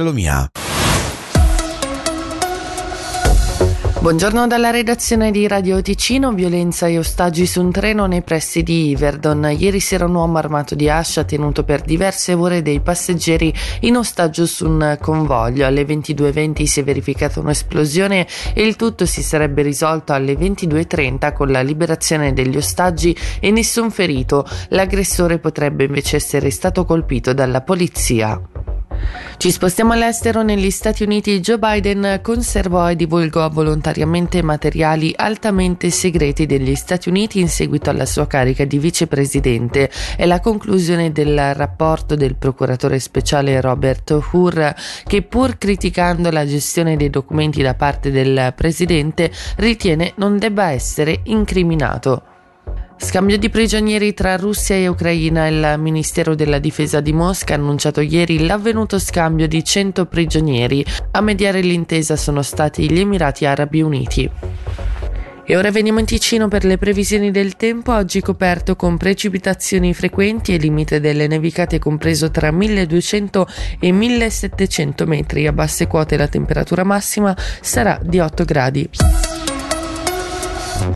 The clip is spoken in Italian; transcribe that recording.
Lomia. Buongiorno dalla redazione di Radio Ticino, violenza e ostaggi su un treno nei pressi di Iverdon. Ieri sera un uomo armato di ascia tenuto per diverse ore dei passeggeri in ostaggio su un convoglio. Alle 22.20 si è verificata un'esplosione e il tutto si sarebbe risolto alle 22.30 con la liberazione degli ostaggi e nessun ferito. L'aggressore potrebbe invece essere stato colpito dalla polizia. Ci spostiamo all'estero. Negli Stati Uniti Joe Biden conservò e divulgò volontariamente materiali altamente segreti degli Stati Uniti in seguito alla sua carica di vicepresidente. È la conclusione del rapporto del procuratore speciale Robert Hur che pur criticando la gestione dei documenti da parte del presidente ritiene non debba essere incriminato. Scambio di prigionieri tra Russia e Ucraina. Il Ministero della Difesa di Mosca ha annunciato ieri l'avvenuto scambio di 100 prigionieri. A mediare l'intesa sono stati gli Emirati Arabi Uniti. E ora veniamo in Ticino per le previsioni del tempo, oggi coperto con precipitazioni frequenti e limite delle nevicate compreso tra 1200 e 1700 metri. A basse quote la temperatura massima sarà di 8 gradi.